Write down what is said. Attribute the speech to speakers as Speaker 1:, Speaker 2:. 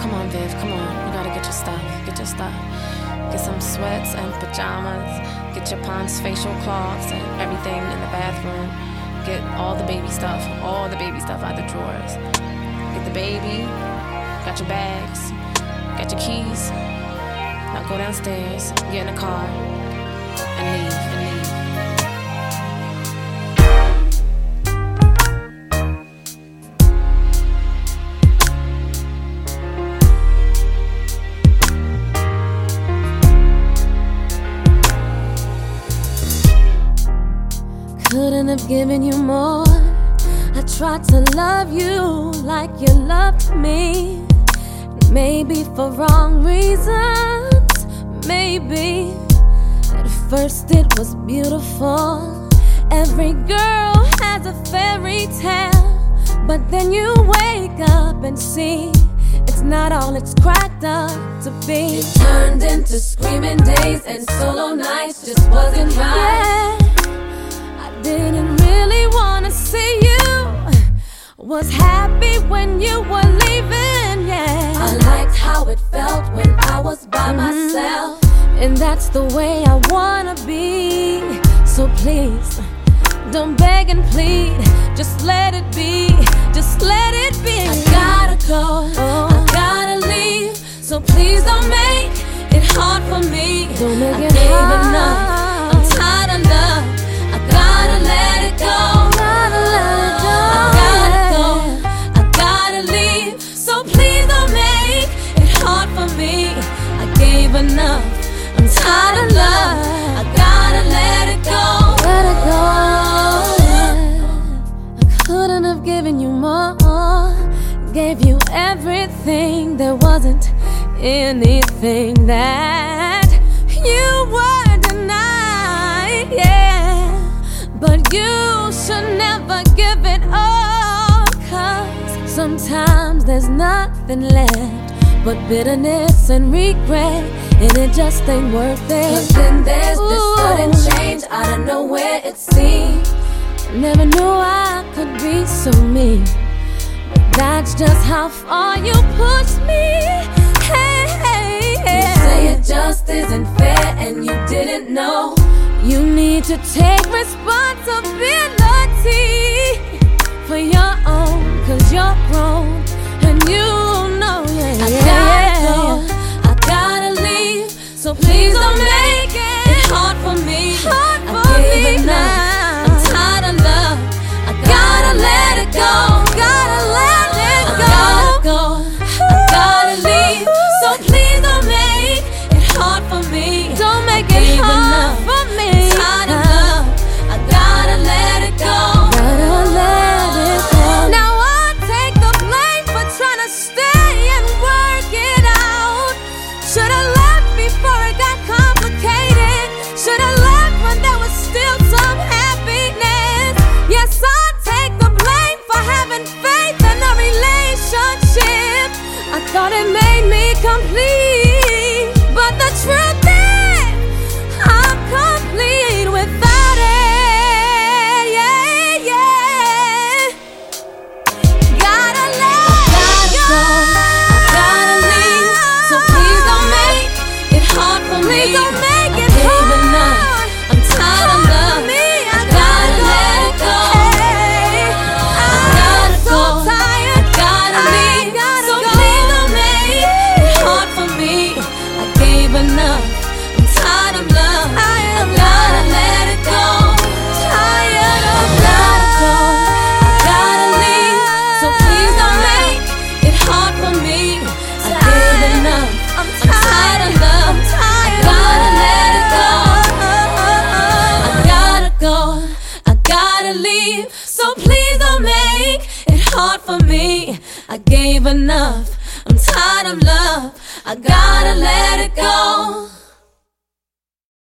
Speaker 1: come on, Viv, come on. You gotta get your stuff. Get your stuff. Get some sweats and pajamas. Get your Pond's facial cloths and everything in the bathroom. Get all the baby stuff, all the baby stuff out the drawers. Get the baby. Got your bags. Got your keys. Now go downstairs, get in the car, and leave,
Speaker 2: have given you more. I tried to love you like you loved me. Maybe for wrong reasons. Maybe at first it was beautiful. Every girl has a fairy tale. But then you wake up and see it's not all it's cracked up to be.
Speaker 3: It turned into screaming days and solo nights just wasn't right.
Speaker 2: Yeah, Was happy when you were leaving, yeah.
Speaker 3: I liked how it felt when I was by
Speaker 2: Mhm.
Speaker 3: myself.
Speaker 2: And that's the way I wanna be. So please, don't beg and plead. Just let it be. Just let it be.
Speaker 3: I gotta go,
Speaker 2: Oh.
Speaker 3: I gotta leave. So please don't make it hard for me.
Speaker 2: Don't make
Speaker 3: I
Speaker 2: it
Speaker 3: gave
Speaker 2: hard.
Speaker 3: enough.
Speaker 2: There wasn't anything that you were denied. Yeah, but you should never give it all. Cause sometimes there's nothing left but bitterness and regret. And it just ain't worth
Speaker 3: But
Speaker 2: it.
Speaker 3: then there's this sudden change out of nowhere, it seems.
Speaker 2: Never knew I could be so mean. That's just how far you push me. Hey, hey,
Speaker 3: You say it just isn't fair, and you didn't know.
Speaker 2: You need to take responsibility for your own, cause you're grown and you know, yeah.
Speaker 3: I
Speaker 2: yeah,
Speaker 3: gotta
Speaker 2: yeah.
Speaker 3: go, I gotta leave. So please don't make hard for me. I gave enough. I'm tired of love. I gotta let it go.